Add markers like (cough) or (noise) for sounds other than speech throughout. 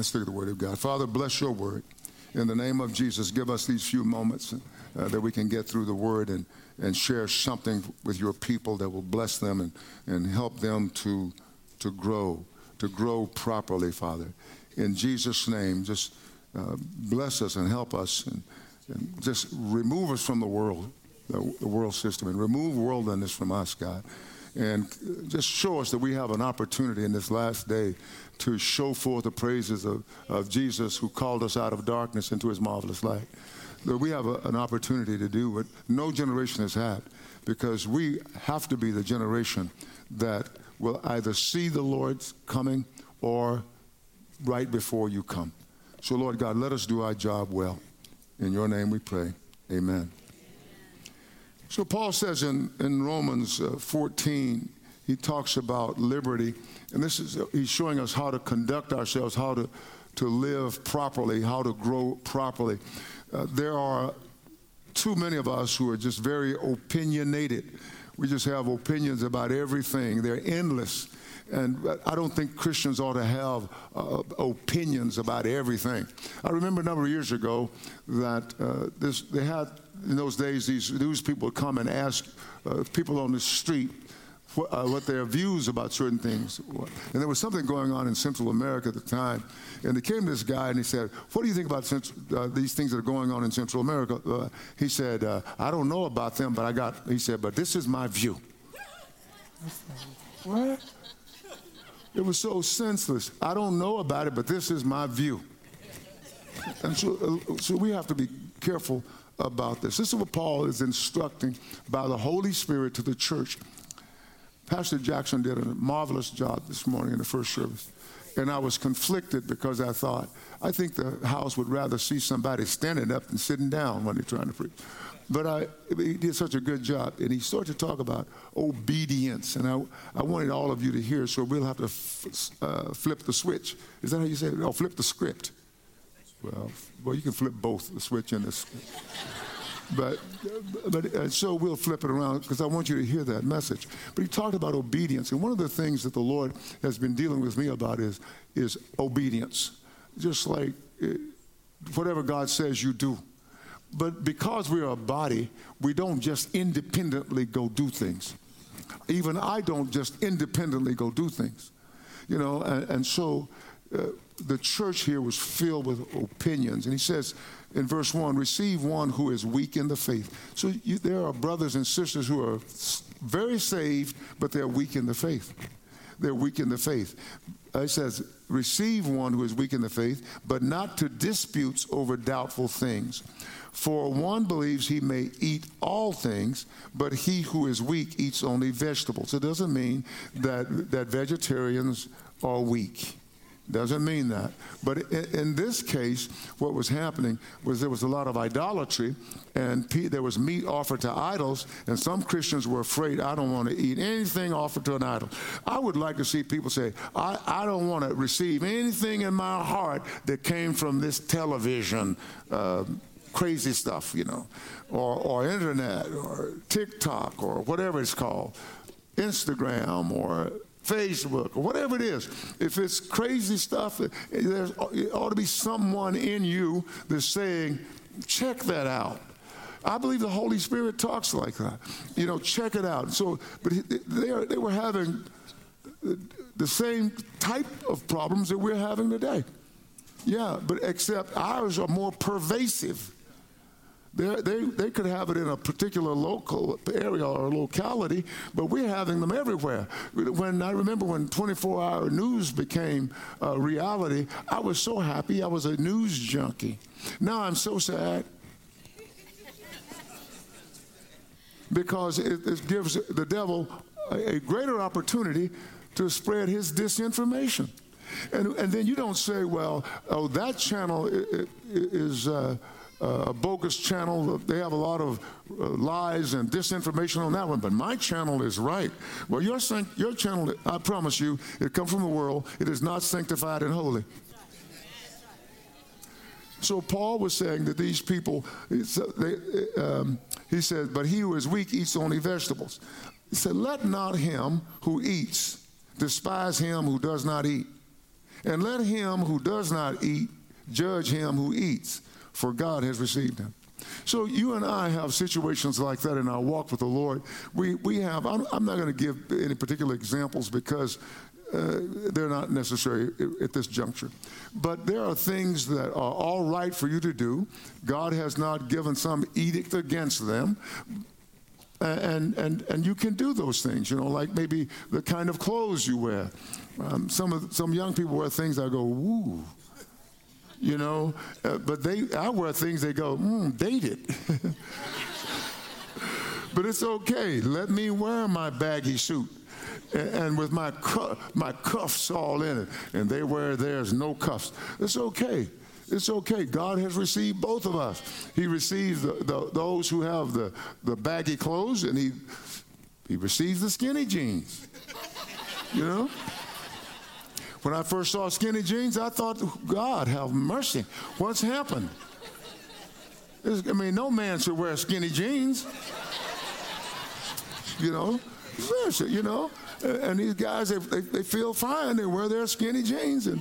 Let's look at the Word of God. Father, bless your Word. In the name of Jesus, give us these few moments uh, that we can get through the Word and, and share something with your people that will bless them and, and help them to, to grow, to grow properly, Father. In Jesus' name, just uh, bless us and help us and, and just remove us from the world, the, the world system, and remove worldliness from us, God and just show us that we have an opportunity in this last day to show forth the praises of, of Jesus who called us out of darkness into his marvelous light. That we have a, an opportunity to do what no generation has had because we have to be the generation that will either see the Lord's coming or right before you come. So, Lord God, let us do our job well. In your name we pray. Amen. So, Paul says in, in Romans uh, 14, he talks about liberty. And this is, he's showing us how to conduct ourselves, how to, to live properly, how to grow properly. Uh, there are too many of us who are just very opinionated. We just have opinions about everything, they're endless. And I don't think Christians ought to have uh, opinions about everything. I remember a number of years ago that uh, this, they had, in those days, these news people would come and ask uh, people on the street what, uh, what, their views about certain things. And there was something going on in Central America at the time. And there came to this guy and he said, What do you think about Central, uh, these things that are going on in Central America? Uh, he said, uh, I don't know about them, but I got, he said, but this is my view. What? It was so senseless. I don't know about it, but this is my view. And so, uh, so we have to be careful about this. This is what Paul is instructing by the Holy Spirit to the church. Pastor Jackson did a marvelous job this morning in the first service. And I was conflicted because I thought, I think the house would rather see somebody standing up than sitting down when they're trying to preach. But I, he did such a good job. And he started to talk about obedience. And I, I wanted all of you to hear, so we'll have to f- uh, flip the switch. Is that how you say it? Oh, flip the script. Well, well, you can flip both the switch and the script. but but uh, so we'll flip it around because I want you to hear that message. But he talked about obedience, and one of the things that the Lord has been dealing with me about is is obedience. Just like uh, whatever God says, you do. But because we're a body, we don't just independently go do things. Even I don't just independently go do things. You know, and, and so uh, the church here was filled with opinions. And he says in verse 1 receive one who is weak in the faith. So you, there are brothers and sisters who are very saved, but they're weak in the faith. They're weak in the faith. Uh, it says, receive one who is weak in the faith, but not to disputes over doubtful things. For one believes he may eat all things, but he who is weak eats only vegetables. It doesn't mean that, that vegetarians are weak. Doesn't mean that. But in, this case, what was happening was there was a lot of idolatry, and there was meat offered to idols, and some Christians were afraid, I don't want to eat anything offered to an idol. I would like to see people say, I, I don't want to receive anything in my heart that came from this television. Uh, crazy stuff, you know, or, or internet or TikTok or whatever it's called, Instagram or Facebook or whatever it is. If it's crazy stuff, eh, there ought to be someone in you that's saying, check that out. I believe the Holy Spirit talks like that. You know, check it out. So, but they, are, they were having the same type of problems that we're having today. Yeah, but except ours are more pervasive. They're, they they could have it in a particular local area or locality, but we're having them everywhere. When I remember when 24-hour news became a reality, I was so happy. I was a news junkie. Now I'm so sad because it, it gives the devil a, a, greater opportunity to spread his disinformation. And, and then you don't say, well, oh, that channel is. Uh, uh, a bogus channel. They have a lot of uh, lies and disinformation on that one, but my channel is right. Well, your, your channel, I promise you, it comes from the world. It is not sanctified and holy. So Paul was saying that these people, they, um, he said, but he who is weak eats only vegetables. He said, let not him who eats despise him who does not eat. And let him who does not eat judge him who eats, for God has received him. So you and I have situations like that in our walk with the Lord. We, we have, I'm, I'm not going to give any particular examples because uh, they're not necessary at this juncture. But there are things that are all right for you to do. God has not given some edict against them. And, and, and you can do those things, you know, like maybe the kind of clothes you wear. Um, some, of, some young people wear things I go, woo, you know, uh, but they, I wear things they go, mm, dated. (laughs) but it's okay. Let me wear my baggy suit and, with my, cu- my cuffs all in it, and they wear theirs, no cuffs. It's okay. It's okay. God has received both of us. He receives the, the, those who have the, the baggy clothes, and he, he receives the skinny jeans. You know? When I first saw skinny jeans, I thought, God, have mercy. What's happened? I mean, no man should wear skinny jeans. You know? You know? And these guys, they, they, they feel fine. They wear their skinny jeans. And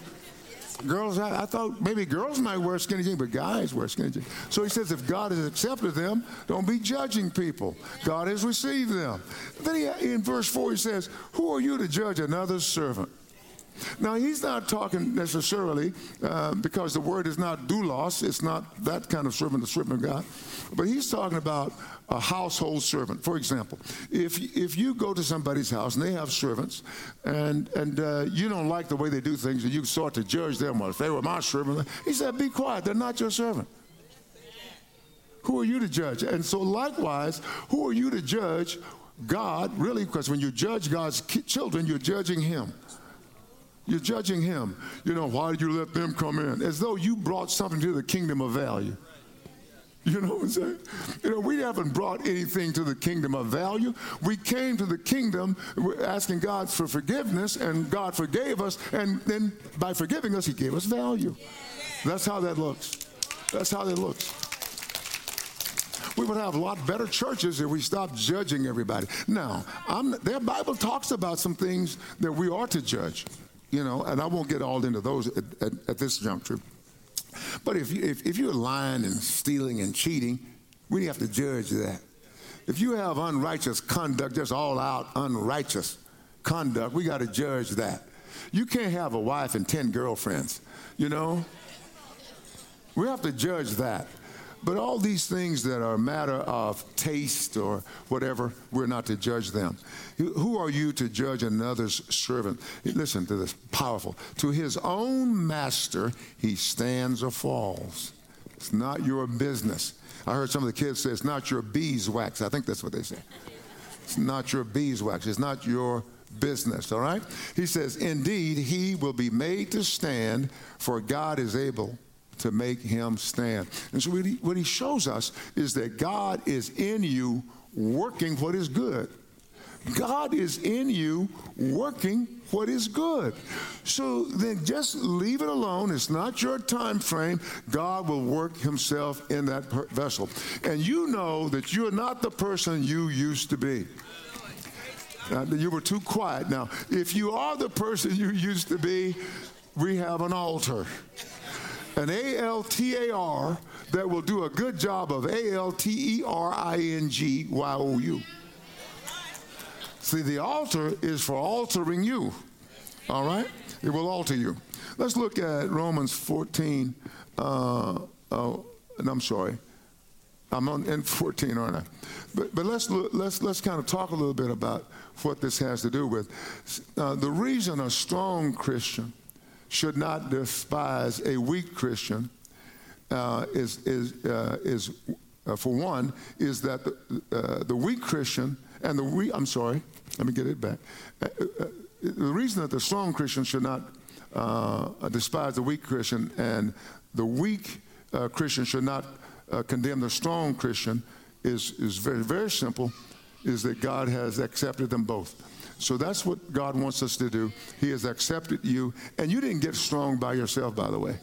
girls, I, I, thought maybe girls might wear skinny jeans, but guys wear skinny jeans. So he says, if God has accepted them, don't be judging people. God has received them. Then he, in verse 4, he says, Who are you to judge another's servant? Now, he's not talking necessarily uh, because the word is not doulos, it's not that kind of servant, the servant of God, but he's talking about a household servant. For example, if, if you go to somebody's house and they have servants and, and uh, you don't like the way they do things and you start to judge them, well, if they were my servant, he said, be quiet, they're not your servant. Who are you to judge? And so, likewise, who are you to judge God, really? Because when you judge God's children, you're judging Him. You're judging him. You know, why did you let them come in? As though you brought something to the kingdom of value. You know what I'm saying? You know, we haven't brought anything to the kingdom of value. We came to the kingdom asking God for forgiveness, and God forgave us, and then by forgiving us, He gave us value. That's how that looks. That's how that looks. We would have a lot better churches if we stopped judging everybody. Now, I'm, their Bible talks about some things that we are to judge you know, and I won't get all into those at, at, at this juncture. But if, you, if, if you're lying and stealing and cheating, we have to judge that. If you have unrighteous conduct, just all out unrighteous conduct, we got to judge that. You can't have a wife and 10 girlfriends, you know? We have to judge that. But all these things that are a matter of taste or whatever, we're not to judge them. Who are you to judge another's servant? Listen to this powerful. To his own master, he stands or falls. It's not your business. I heard some of the kids say it's not your beeswax. I think that's what they say. It's not your beeswax. It's not your business, all right? He says, Indeed, he will be made to stand, for God is able to make him stand. And so what he, what he shows us is that God is in you working what is good. God is in you working what is good. So then just leave it alone. It's not your time frame. God will work himself in that vessel. And you know that you're not the person you used to be. Uh, you were too quiet. Now, if you are the person you used to be, we have an altar an A L T A R that will do a good job of A L T E R I N G Y O U. See, the altar is for altering you. All right? It will alter you. Let's look at Romans 14. Uh, and I'm sorry. I'm on in 14, aren't I? But, but let's, let's, let's kind of talk a little bit about what this has to do with. Uh, the reason a strong Christian should not despise a weak Christian uh, is, is, uh, is uh, for one, is that the, uh, the weak Christian and the weak, I'm sorry, let me get it back. Uh, uh, the reason that the strong Christian should not despise the weak Christian and the weak Christian should not condemn the strong Christian is, is very, very simple, is that God has accepted them both. So that's what God wants us to do. He has accepted you. And you didn't get strong by yourself, by the way.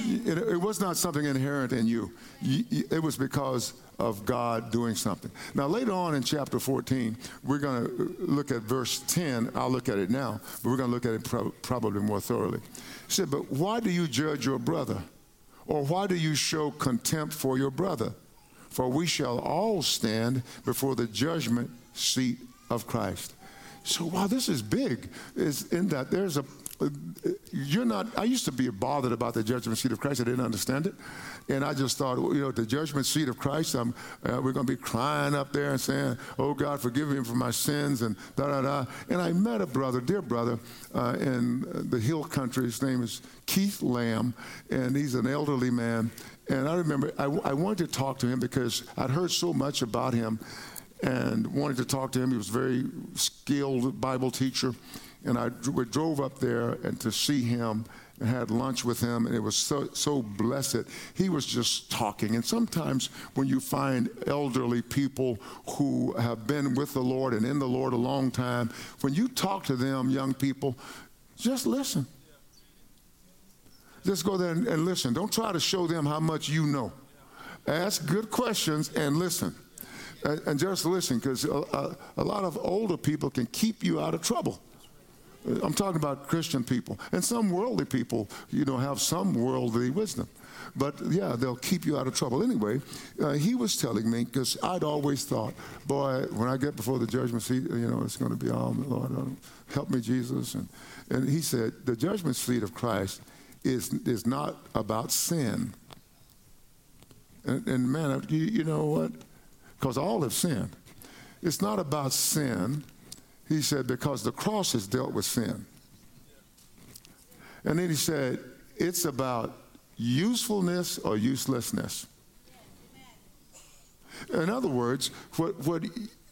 It, it was not something inherent in you, it was because of God doing something. Now, later on in chapter 14, we're going to look at verse 10. I'll look at it now, but we're going to look at it pro- probably more thoroughly. He said, But why do you judge your brother? Or why do you show contempt for your brother? For we shall all stand before the judgment seat of Christ. So, wow, this is big, is in that there's a you're not, I used to be bothered about the judgment seat of Christ. I didn't understand it. And I just thought, you know, the judgment seat of Christ, uh, we're going to be crying up there and saying, oh, God, forgive me for my sins and da da da. And I met a brother, dear brother, uh, in the hill country. His name is Keith Lamb, and he's an elderly man. And I remember I, I wanted to talk to him because I'd heard so much about him and wanted to talk to him. He was a very skilled Bible teacher and I we drove up there and to see him and had lunch with him, and it was so, so blessed. He was just talking. And sometimes when you find elderly people who have been with the Lord and in the Lord a long time, when you talk to them, young people, just listen. Just go there and, and listen. Don't try to show them how much you know. Ask good questions and listen. And, and just listen, because a, a, a lot of older people can keep you out of trouble. I'm talking about Christian people. And some worldly people, you know, have some worldly wisdom. But yeah, they'll keep you out of trouble. Anyway, uh, he was telling me, because I'd always thought, boy, when I get before the judgment seat, you know, it's going to be, oh, Lord, uh, help me, Jesus. And, and he said, the judgment seat of Christ is, is not about sin. And, and man, you, you know what? Because all have sinned. It's not about sin. He said, because the cross has dealt with sin. And then he said, it's about usefulness or uselessness. In other words, what, what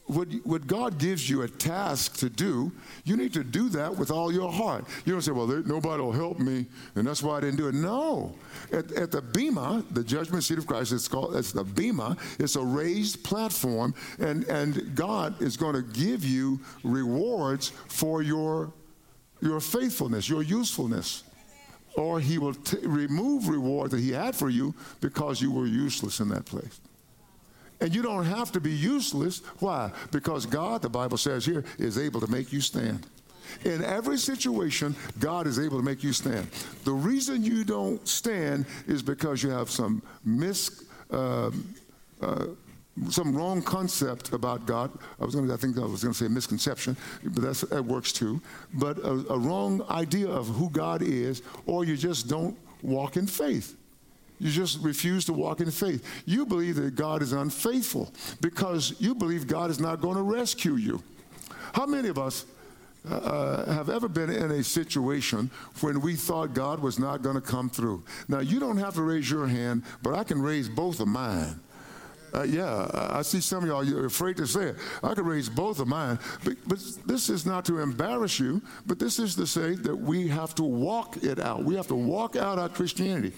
when, when God gives you a task to do, you need to do that with all your heart. You don't say, well, there, nobody will help me, and that's why I didn't do it. No. At, at the Bema, the judgment seat of Christ, it's called, it's the Bema. It's a raised platform, and, and God is going to give you rewards for your, your faithfulness, your usefulness. Or he will t- remove reward that he had for you because you were useless in that place. And you don't have to be useless. Why? Because God, the Bible says here, is able to make you stand. In every situation, God is able to make you stand. The reason you don't stand is because you have some mis, uh, uh, some wrong concept about God. I was going to, I think I was going to say misconception, but that works too. But a, a wrong idea of who God is, or you just don't walk in faith. You just refuse to walk in faith. You believe that God is unfaithful because you believe God is not going to rescue you. How many of us uh, uh have ever been in a situation when we thought God was not going to come through? Now, you don't have to raise your hand, but I can raise both of mine. Uh, yeah, I see some of y'all, you're afraid to say it. I could raise both of mine. But, but, this is not to embarrass you, but this is to say that we have to walk it out. We have to walk out our Christianity.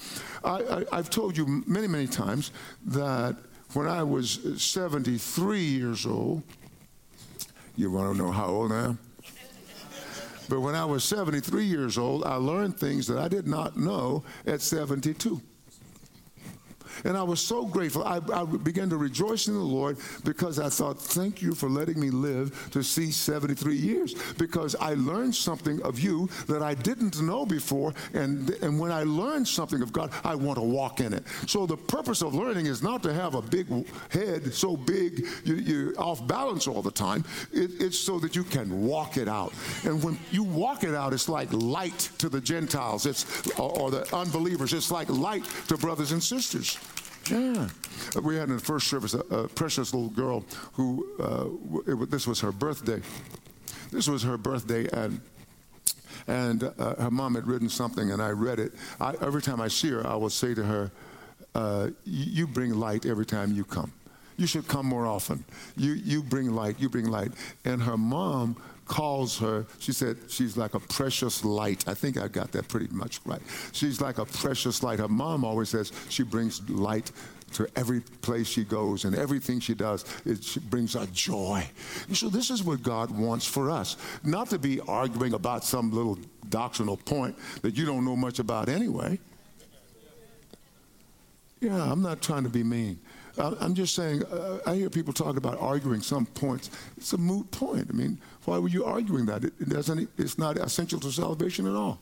I, I, I've told you many, many times that when I was 73 years old, you want to know how old I am? But when I was 73 years old, I learned things that I did not know at 72. And I was so grateful. I, I, began to rejoice in the Lord because I thought, thank you for letting me live to see 73 years because I learned something of you that I didn't know before. And, and when I learned something of God, I want to walk in it. So the purpose of learning is not to have a big head so big you, you're off balance all the time. It, it's so that you can walk it out. And when you walk it out, it's like light to the Gentiles it's, or, or the unbelievers. It's like light to brothers and sisters. Yeah. We had in the first service a, a precious little girl who, uh, it, this was her birthday. This was her birthday, and and uh, her mom had written something, and I read it. I, every time I see her, I will say to her, uh, "You bring light every time you come. You should come more often. You you bring light. You bring light." And her mom calls her, she said, she's like a precious light. I think I got that pretty much right. She's like a precious light. Her mom always says she brings light to every place she goes and everything she does. It she brings her joy. And so this is what God wants for us. Not to be arguing about some little doctrinal point that you don't know much about anyway. Yeah, I'm not trying to be mean. I'm just saying, uh, I hear people talk about arguing some points. It's a moot point. I mean, why were you arguing that? It, it doesn't, it's not essential to salvation at all.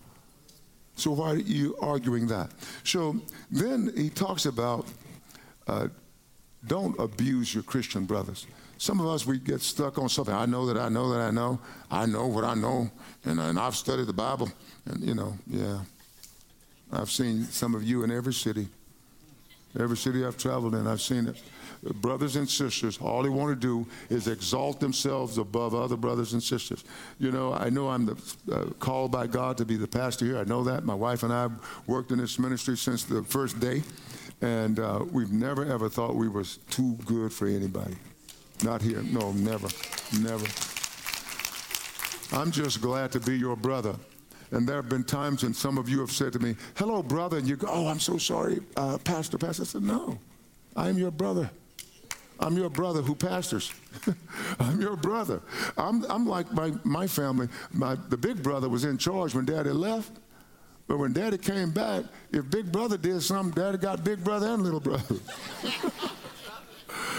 So why are you arguing that? So then he talks about uh, don't abuse your Christian brothers. Some of us, we get stuck on something. I know that I know that I know. I know what I know. And, and I've studied the Bible. And, you know, yeah. I've seen some of you in every city. Every city I've traveled in, I've seen it. Brothers and sisters, all they want to do is exalt themselves above other brothers and sisters. You know, I know I'm the, uh, called by God to be the pastor here. I know that. My wife and I have worked in this ministry since the first day, and uh, we've never ever thought we was too good for anybody. Not here. No, never, never. I'm just glad to be your brother. And there have been times when some of you have said to me, Hello, brother. And you go, Oh, I'm so sorry, uh, Pastor, Pastor. I said, No, I am your brother. I'm your brother who pastors. (laughs) I'm your brother. I'm, I'm like my, my family. My, the big brother was in charge when daddy left. But when daddy came back, if big brother did something, daddy got big brother and little brother. (laughs)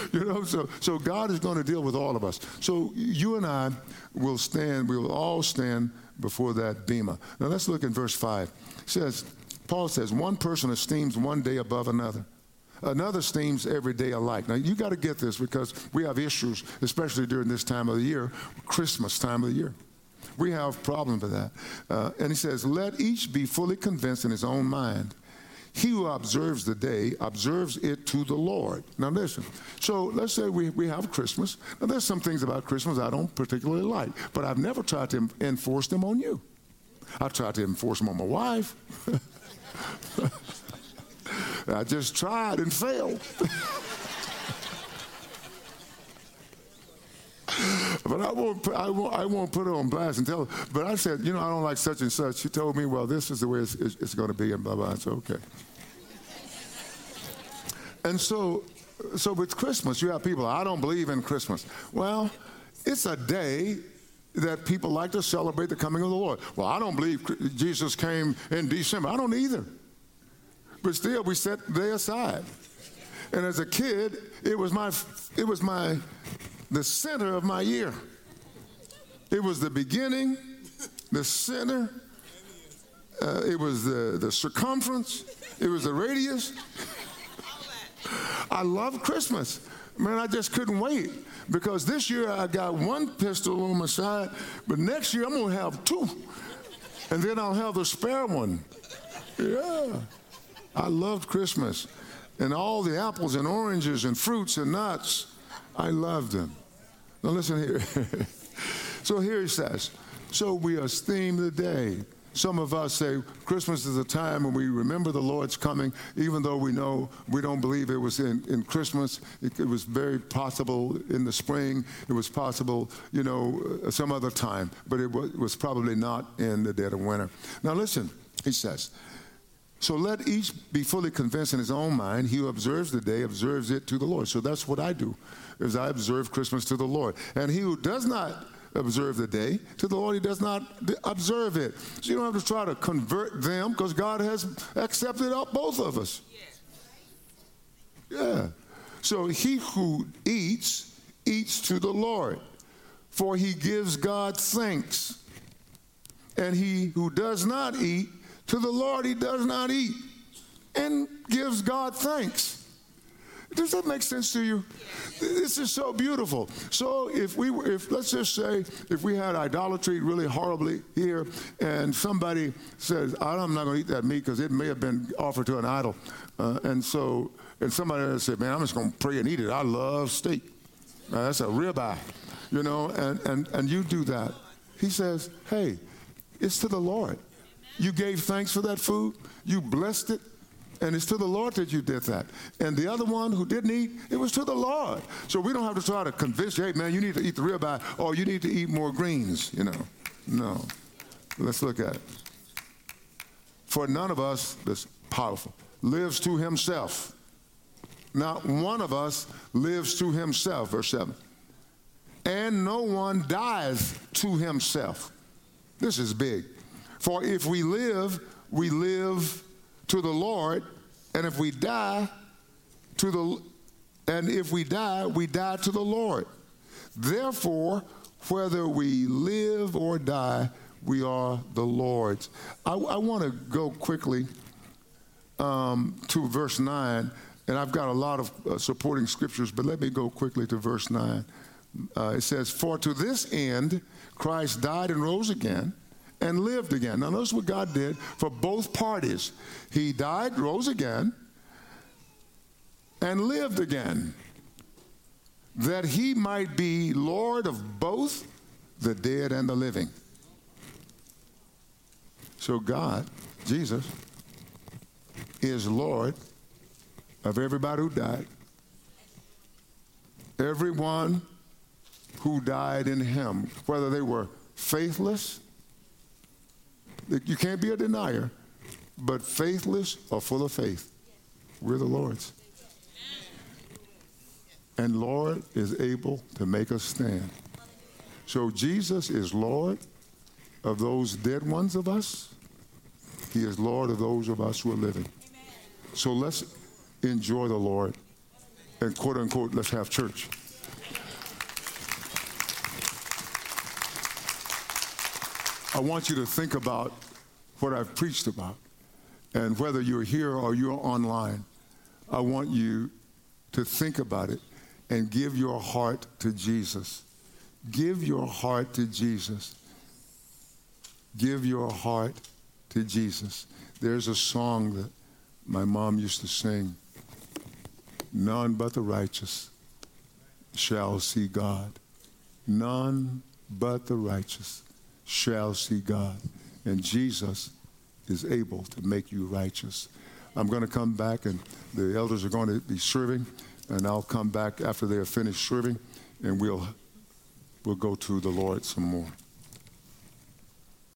(laughs) you know, so, so God is going to deal with all of us. So you and I will stand, we will all stand before that bema. Now let's look in verse 5. It says, Paul says, one person esteems one day above another. Another esteems every day alike. Now you got to get this because we have issues, especially during this time of the year, Christmas time of the year. We have problems with that. Uh, and he says, let each be fully convinced in his own mind. He who observes the day observes it to the Lord. Now, listen. So, let's say we, we have Christmas. Now, there's some things about Christmas I don't particularly like, but I've never tried to enforce them on you. I've tried to enforce them on my wife. (laughs) I just tried and failed. (laughs) but I won't, I won't, I won't put her on blast and tell her. But I said, you know, I don't like such and such. She told me, well, this is the way it's, it's, it's going to be, and blah, blah. It's okay. And so, so with Christmas, you have people, I don't believe in Christmas. Well, it's a day that people like to celebrate the coming of the Lord. Well, I don't believe Jesus came in December. I don't either. But still, we set the day aside. And as a kid, it was my, it was my the center of my year. It was the beginning, the center, uh, it was the, the circumference, it was the radius. I love Christmas. Man, I just couldn't wait because this year I got one pistol on my side, but next year I'm going to have two. And then I'll have the spare one. Yeah. I loved Christmas. And all the apples and oranges and fruits and nuts, I loved them. Now listen here. (laughs) so here he says, so we esteem the day. Some of us say Christmas is a time when we remember the Lord's coming, even though we know we don't believe it was in, in Christmas. It, it was very possible in the spring. It was possible, you know, uh, some other time, but it was, it was probably not in the dead of winter. Now listen, he says, so let each be fully convinced in his own mind. He who observes the day observes it to the Lord. So that's what I do, is I observe Christmas to the Lord. And he who does not observe the day to the Lord, he does not observe it. So you don't have to try to convert them because God has accepted both of us. Yeah. So he who eats, eats to the Lord, for he gives God thanks. And he who does not eat, to the Lord he does not eat and gives God thanks. Does that make sense to you? This is so beautiful. So if we were, if let's just say if we had idolatry really horribly here, and somebody says, "I'm not going to eat that meat because it may have been offered to an idol," uh, and so and somebody said, "Man, I'm just going to pray and eat it. I love steak. Now, that's a ribeye, you know," and and and you do that. He says, "Hey, it's to the Lord." You gave thanks for that food. You blessed it. And it's to the Lord that you did that. And the other one who didn't eat, it was to the Lord. So we don't have to try to convince you, hey, man, you need to eat the ribeye or you need to eat more greens, you know. No. Let's look at it. For none of us, that's powerful, lives to himself. Not one of us lives to himself, verse 7. And no one dies to himself. This is big. For if we live, we live to the Lord, and if we die to the and if we die, we die to the Lord. Therefore, whether we live or die, we are the Lord's. I, I want to go quickly um, to verse 9, and I've got a lot of uh, supporting scriptures, but let me go quickly to verse 9. Uh, it says, For to this end Christ died and rose again and lived again. Now, notice what God did for both parties. He died, rose again, and lived again, that he might be Lord of both the dead and the living. So, God, Jesus, is Lord of everybody who died. Everyone who died in him, whether they were faithless you can't be a denier, but faithless or full of faith. We're the Lord's. And Lord is able to make us stand. So Jesus is Lord of those dead ones of us. He is Lord of those of us who are living. So let's enjoy the Lord and quote unquote, let's have church. I want you to think about what I've preached about. And whether you're here or you're online, I want you to think about it and give your heart to Jesus. Give your heart to Jesus. Give your heart to Jesus. There's a song that my mom used to sing None but the righteous shall see God. None but the righteous shall see God. And Jesus is able to make you righteous. I'm going to come back, and the elders are going to be serving, and I'll come back after they are finished serving, and we'll, we'll go to the Lord some more.